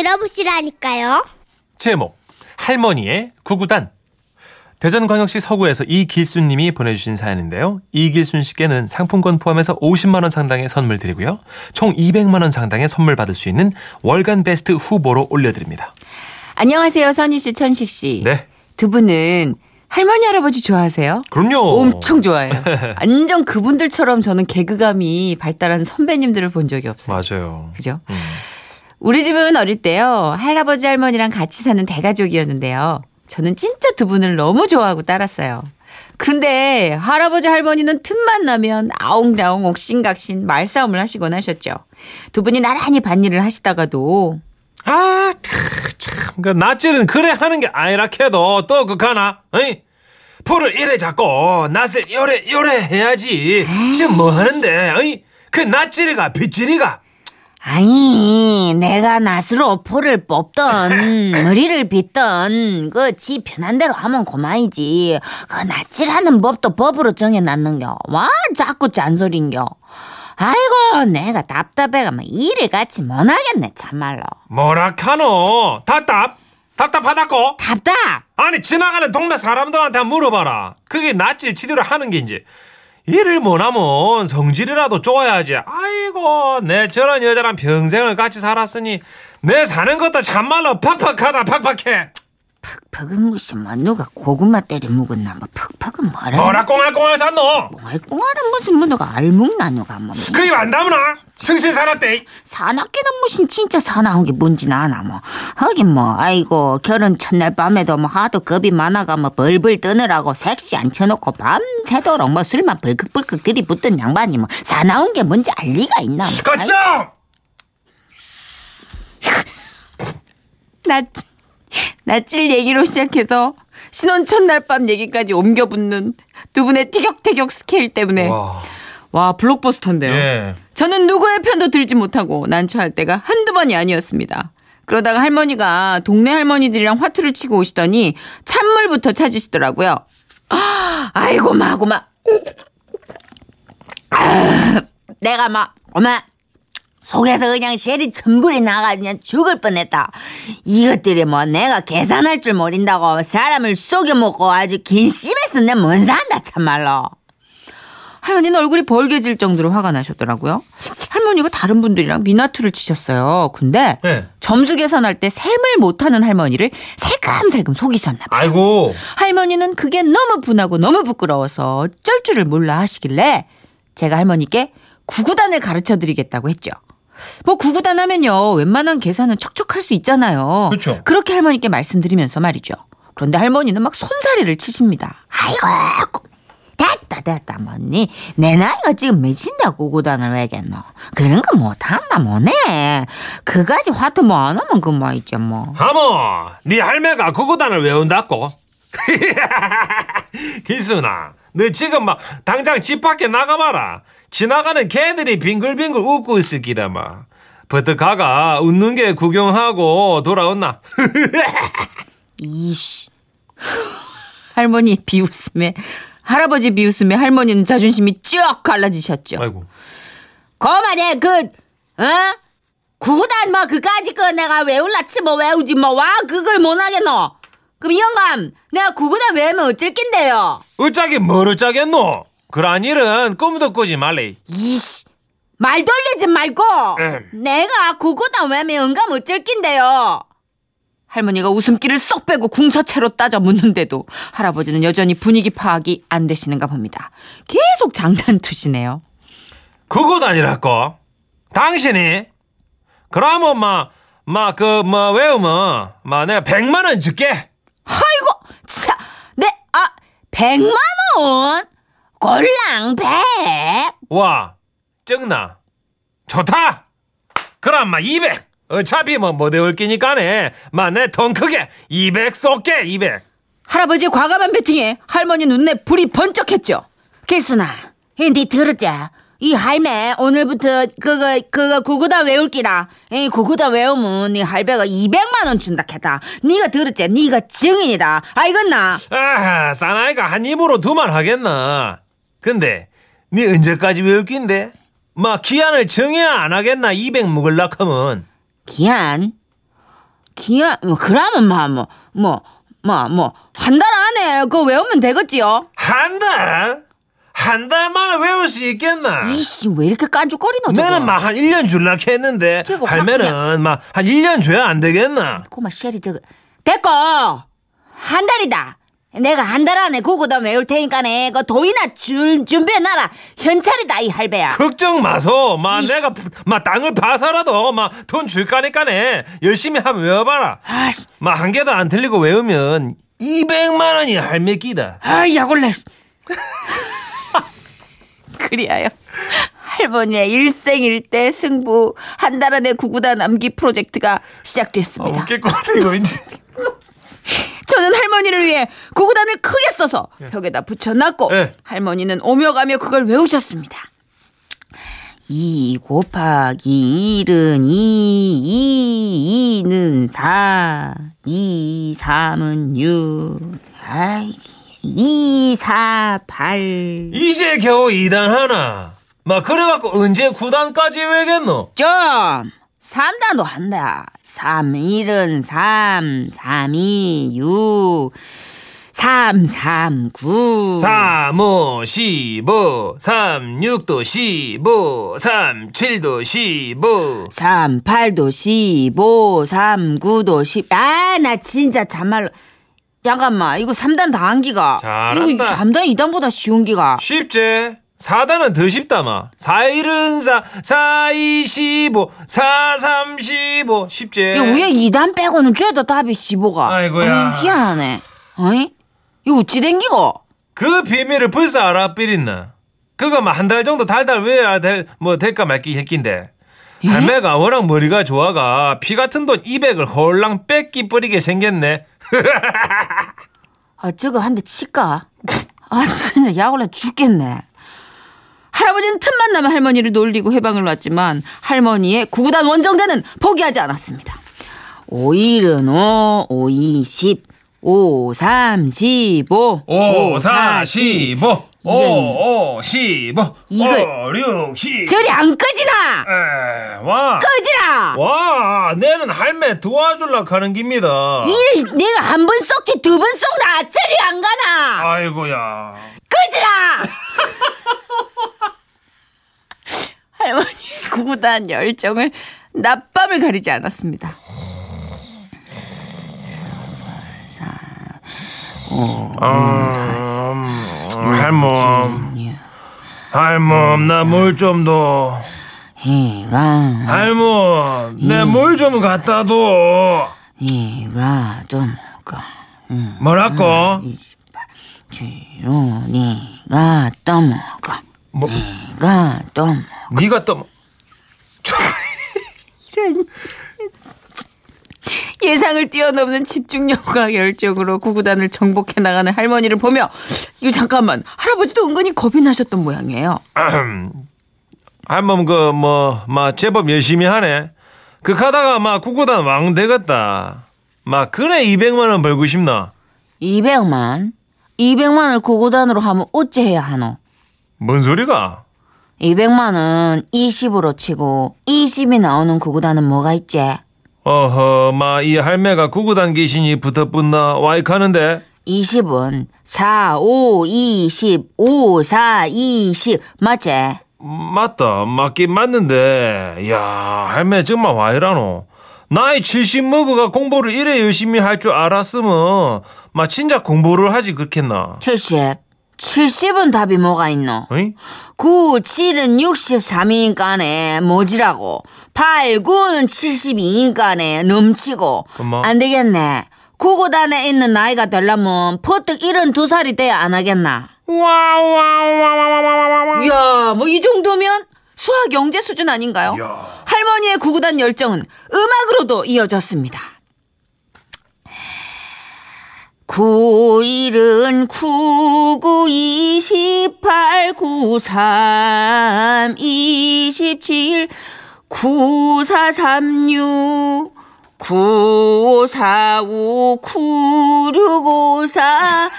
들어보시라니까요. 제목 할머니의 구구단 대전광역시 서구에서 이길순님이 보내주신 사연인데요. 이길순 씨께는 상품권 포함해서 50만 원 상당의 선물 드리고요. 총 200만 원 상당의 선물 받을 수 있는 월간 베스트 후보로 올려드립니다. 안녕하세요, 선희 씨, 천식 씨. 네, 두 분은 할머니, 할아버지 좋아하세요? 그럼요. 엄청 좋아해요. 완전 그분들처럼 저는 개그감이 발달한 선배님들을 본 적이 없어요. 맞아요. 그죠? 음. 우리 집은 어릴 때요, 할아버지, 할머니랑 같이 사는 대가족이었는데요. 저는 진짜 두 분을 너무 좋아하고 따랐어요. 근데 할아버지, 할머니는 틈만 나면 아웅다웅 옥신각신 말싸움을 하시곤 하셨죠. 두 분이 나란히 반일을 하시다가도 아, 참, 그 낯질은 그래 하는 게 아니라 캐도 또 그가나, 어이? 풀을 이래 잡고 낯을 요래 요래 해야지. 지금 뭐 하는데, 어이? 그 낯질이가 빗질이가. 아니, 내가 낫으로 포를 뽑던, 머리를 빗던, 그, 지 편한 대로 하면 그만이지. 그, 낫질하는 법도 법으로 정해놨는겨. 와, 자꾸 잔소린겨. 아이고, 내가 답답해가 뭐 일을 같이 못하겠네, 참말로. 뭐라 카노? 답답? 답답하다고? 답답! 아니 지나가는 동네 사람들한테 물어봐라. 그게 낯질 지대로 하는 게 이제 일을 못하면 성질이라도 쪼아야지. 아이고 내 저런 여자랑 평생을 같이 살았으니 내 사는 것도 참말로 팍팍하다 팍팍해. 퍽퍽은 무슨 뭐 누가 고구마 때려 묵었나 뭐 퍽퍽은 뭐라 뭐라 꽁알꽁알 샀노? 꽁알꽁알은 무슨 뭐 누가 알묵나 누가 뭐 그입 안 다무나? 정신 살았대. 사납게는 무슨 진짜 사나운 게 뭔지는 아나 뭐 하긴 뭐 아이고 결혼 첫날 밤에도 뭐 하도 겁이 많아가 뭐 벌벌 떠느라고 색시 앉혀놓고 밤새도록 뭐 술만 벌컥벌컥 들이붓던 양반이 뭐 사나운 게 뭔지 알 리가 있나 뭐 거점. 낯, 낯질 얘기로 시작해서 신혼 첫날 밤 얘기까지 옮겨 붙는 두 분의 티격태격 스케일 때문에 와, 와. 블록버스터인데요. 예. 저는 누구의 편도 들지 못하고 난처할 때가 한두 번이 아니었습니다. 그러다가 할머니가 동네 할머니들이랑 화투를 치고 오시더니 찬물부터 찾으시더라고요. 아, 아이고 마고마. 아, 내가 막 어마 속에서 그냥 쉘이 천불이 나가 그냥 죽을 뻔했다 이것들이 뭐 내가 계산할 줄 모른다고 사람을 속여먹고 아주 긴 씹에서 내뭔 산다 참말로 할머니는 얼굴이 벌개질 정도로 화가 나셨더라고요. 할머니가 다른 분들이랑 미나투를 치셨어요. 근데 예. 점수 계산할 때 셈을 못하는 할머니를 살금살금 속이셨나 봐요. 아이고. 할머니는 그게 너무 분하고 너무 부끄러워서 어쩔 줄을 몰라 하시길래 제가 할머니께 구구단을 가르쳐 드리겠다고 했죠. 뭐 구구단 하면요. 웬만한 계산은 척척할 수 있잖아요. 그쵸. 그렇게 할머니께 말씀드리면서 말이죠. 그런데 할머니는 막 손사래를 치십니다. 아이고 됐다 됐다 뭐니 내 나이가 지금 몇인데 구구단을 왜겠노 그런 거 못하나 뭐네 그까지 화투 뭐 안 하면 그뭐 있지 뭐 하모, 네 할매가 구구단을 외운다고? 길순아, 너 지금 막 당장 집 밖에 나가봐라. 지나가는 개들이 빙글빙글 웃고 있을 기다 막. 버뜩가가 웃는 게 구경하고 돌아왔나? 이씨 할머니 비웃음에 할아버지 비웃음에 할머니는 자존심이 쭉 갈라지셨죠. 아이고. 거만해 그 어? 구구단 뭐 그까지 거 내가 외울라 치 뭐 외우지 뭐 와 그걸 못하겠노 그럼 영감 내가 구구단 외우면 어쩔 낀데요 어쩌기 뭘 어쩌겠노? 그런 일은 꿈도 꾸지 말래. 이씨 말 돌리지 말고 음. 내가 구구단 외우면 영감 어쩔 낀데요 할머니가 웃음기를 쏙 빼고 궁서체로 따져 묻는데도 할아버지는 여전히 분위기 파악이 안 되시는가 봅니다. 계속 장난투시네요. 구구단이라고? 당신이? 그러면 막, 막, 그, 뭐, 외우면, 막, 내가 백만 원 줄게. 백만 원? 골랑 백? 와, 적나? 좋다! 그럼, 막, 200! 어차피 뭐, 못 외울 끼니까네. 막, 내돈 크게 200 쏠게, 200. 할아버지의 과감한 배팅에 할머니 눈에 불이 번쩍했죠. 길순아, 니 들었지? 이 할매 오늘부터 그거 그거 구구단 외울기라. 이 구구단 외우면 니 할배가 200만 원 준다 했다. 니가 들었지? 니가 증인이다. 알겠나? 아하, 사나이가 한 입으로 두 말 하겠나. 근데, 니 언제까지 외울 낀데? 막, 기한을 정해야 안 하겠나, 200 먹을라 하면. 기한? 기한 뭐 그러면 뭐뭐뭐뭐 한달 안에 그거 외우면 되겠지요? 한 달? 한 달 만에 외울 수 있겠나? 이씨 왜 이렇게 깐죽거리노 저거? 내는 막 한 1년 줄라 했는데 저거 확 할매는 막한 1년 줘야 안 되겠나? 고마 쉐리 저거 됐고 한 달이다. 내가 한 달 안에 구구단 외울 테니까네 그 돈이나 줄 준비해놔라 현찰이다 이 할배야 걱정 마소. 막 이씨. 내가 막 땅을 파서라도 막돈줄 거니까네. 열심히 한번 외워봐라. 아씨 막한 개도 안 틀리고 외우면 200만 원이 할매 끼다. 아 약올래 그리하여 할머니의 일생일대 승부 한 달 안에 구구단 남기 프로젝트가 시작됐습니다 웃길 것 같아 이거 왠지. 저는 할머니를 위해 구구단을 크게 써서 벽에다 붙여놨고 예. 할머니는 오며 가며 그걸 외우셨습니다. 2 곱하기 1은 2, 2, 2는 4, 2, 3은 6, 아이, 2, 4, 8. 이제 겨우 2단 하나. 막 그래갖고 언제 9단까지 외겠노? 좀! 3단도 한다. 3, 1은 3, 3, 2, 6, 3, 3, 9. 3, 5, 15, 3, 6도 15, 3, 7도 15. 3, 8도 15, 3, 9도 10. 아, 나 진짜 참말로. 잠깐만, 이거 3단 다 한 기가. 잘한다. 이거 3단 2단보다 쉬운 기가. 쉽지? 4단은 더 쉽다, 마. 4, 1은 4, 4, 2, 15, 4, 3, 15. 쉽지? 이거 위에 2단 빼고는 죄다 답이 15가. 아이고야. 어이, 희한하네. 어이? 이거 어찌 된 기고? 그 비밀을 벌써 알아 삐린나. 그거 막한달 정도 달달 외워야 될, 뭐, 될까 말기 힐긴데. 예? 할매가 워낙 머리가 좋아가 피 같은 돈 200을 홀랑 뺏기 버리게 생겼네. 아, 저거 한대 칠까? 아, 진짜 약올라 죽겠네. 할아버지는 틈만 나면 할머니를 놀리고 해방을 놨지만 할머니의 구구단 원정대는 포기하지 않았습니다. 5, 1은 5, 5, 2, 10, 5, 3, 15, 5, 4, 15, 5, 5, 15, 이걸- 5, 6, 10. 저리 안 꺼지나! 에, 와. 꺼지라! 와, 내는 할매 도와줄라 하는 깁니다. 이래, 내가 한 번 썩지 두 번 썩나! 저리 안 가나! 아이고야. 꺼지라! 할머니의 구구단 열정을 낮밤을 가리지 않았습니다. 음, 할멈. 할멈, 나 물 좀 더. 이가, 할멈, 내 물 좀 갖다 둬. 이가 좀, 그, 뭐라고? 주로니가 떠먹어. 뭐, 니가 떠먹어. 네가 또, 이런. 예상을 뛰어넘는 집중력과 열정으로 구구단을 정복해 나가는 할머니를 보며 이거 잠깐만 할아버지도 은근히 겁이 나셨던 모양이에요. 할멈, 그, 뭐, 막, 제법 열심히 하네. 그 가다가, 막, 구구단 왕 되겠다. 막, 그래, 200만 원 벌고 싶나? 200만? 200만을 구구단으로 하면 어찌 해야 하노? 뭔 소리가? 200만은 20으로 치고 20이 나오는 구구단은 뭐가 있지? 어허, 마, 이 할매가 구구단 귀신이 붙어붙나, 와이카는데? 20은 4, 5, 20, 5, 4, 20 맞지? 맞다. 맞긴 맞는데, 야 할매 정말 와이라노. 나이 70 먹어가 공부를 이래 열심히 할 줄 알았으면, 마, 진작 공부를 하지, 그렇겠나. 70. 70은 답이 뭐가 있노? 어이? 9, 7은 63이니까네 뭐지라고 8, 9는 72니까네 넘치고 엄마. 안 되겠네 구구단에 있는 나이가 되려면 퍼뜩 72살이 돼야 안 하겠나 와와와와와와와. 이야 뭐 이 정도면 수학 영재 수준 아닌가요? 야. 할머니의 구구단 열정은 음악으로도 이어졌습니다. 9, 1은 9, 9, 28, 9, 3, 27, 9, 4, 3, 6, 9, 5, 4, 5, 9, 6, 5, 4.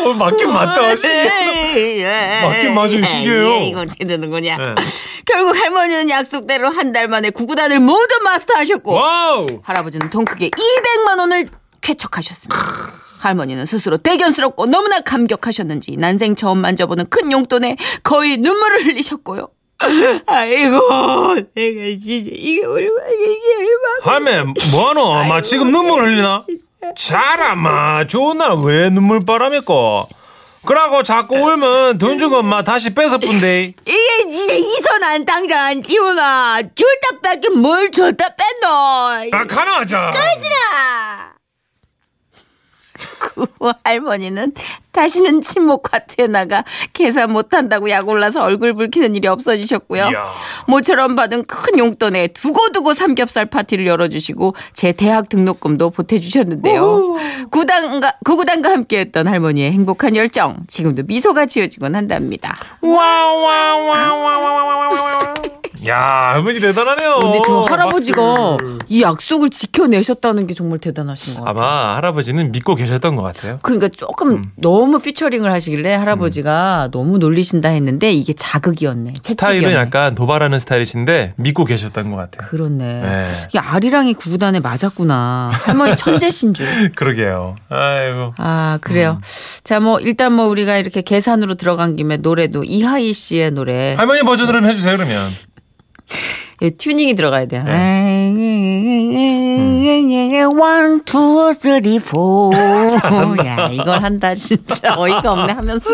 어, 맞긴 맞다. 맞긴 맞아요. 신기해요. 예, 이거 어떻게 되는 거냐. 네. 결국 할머니는 약속대로 한 달 만에 구구단을 모두 마스터하셨고 wow. 할아버지는 통 크게 200만 원을 쾌척하셨습니다. 할머니는 스스로 대견스럽고 너무나 감격하셨는지 난생 처음 만져보는 큰 용돈에 거의 눈물을 흘리셨고요. 아이고, 내가 진짜 이게 얼마 이게 얼마? 할매 뭐하노? 마 지금 눈물 흘리나? 자라 마 좋은 날 왜 눈물 바람이고? 그러고 자꾸 울면 돈준 것마 다시 뺏어 뿐데. 이게 진짜 이선 안 당장 안 지우나? 줬다 뺏긴 뭘 줬다 뺐노? 아 가능하자. 그 할머니는 다시는 친목 화투에 나가 계산 못한다고 약 올라서 얼굴 붉히는 일이 없어지셨고요. 이야. 모처럼 받은 큰 용돈에 두고두고 삼겹살 파티를 열어주시고 제 대학 등록금도 보태주셨는데요. 구단과 구구단과 함께했던 할머니의 행복한 열정 지금도 미소가 지어지곤 한답니다. 와와와와와와와. 야 할머니 대단하네요. 근데 저 할아버지가 박수. 이 약속을 지켜내셨다는 게 정말 대단하신 것 같아요. 아마 할아버지는 믿고 계셨던 것 같아요. 그러니까 조금 음. 너무 피처링을 하시길래 할아버지가 너무 놀리신다 했는데 이게 자극이었네. 스타일은 채찍이었네. 약간 도발하는 스타일이신데 믿고 계셨던 것 같아요. 그렇네. 네. 이게 아리랑이 구구단에 맞았구나. 할머니 천재신 줄. 그러게요. 아이고. 아, 그래요. 자, 뭐, 일단 뭐, 우리가 이렇게 계산으로 들어간 김에 노래도 이하이 씨의 노래. 할머니 버전으로 좀 해주세요 그러면. 예, 튜닝이 들어가야 돼요. 네. One, two, three, four. 야, 이걸 한다, 진짜. 어이가 없네 하면서.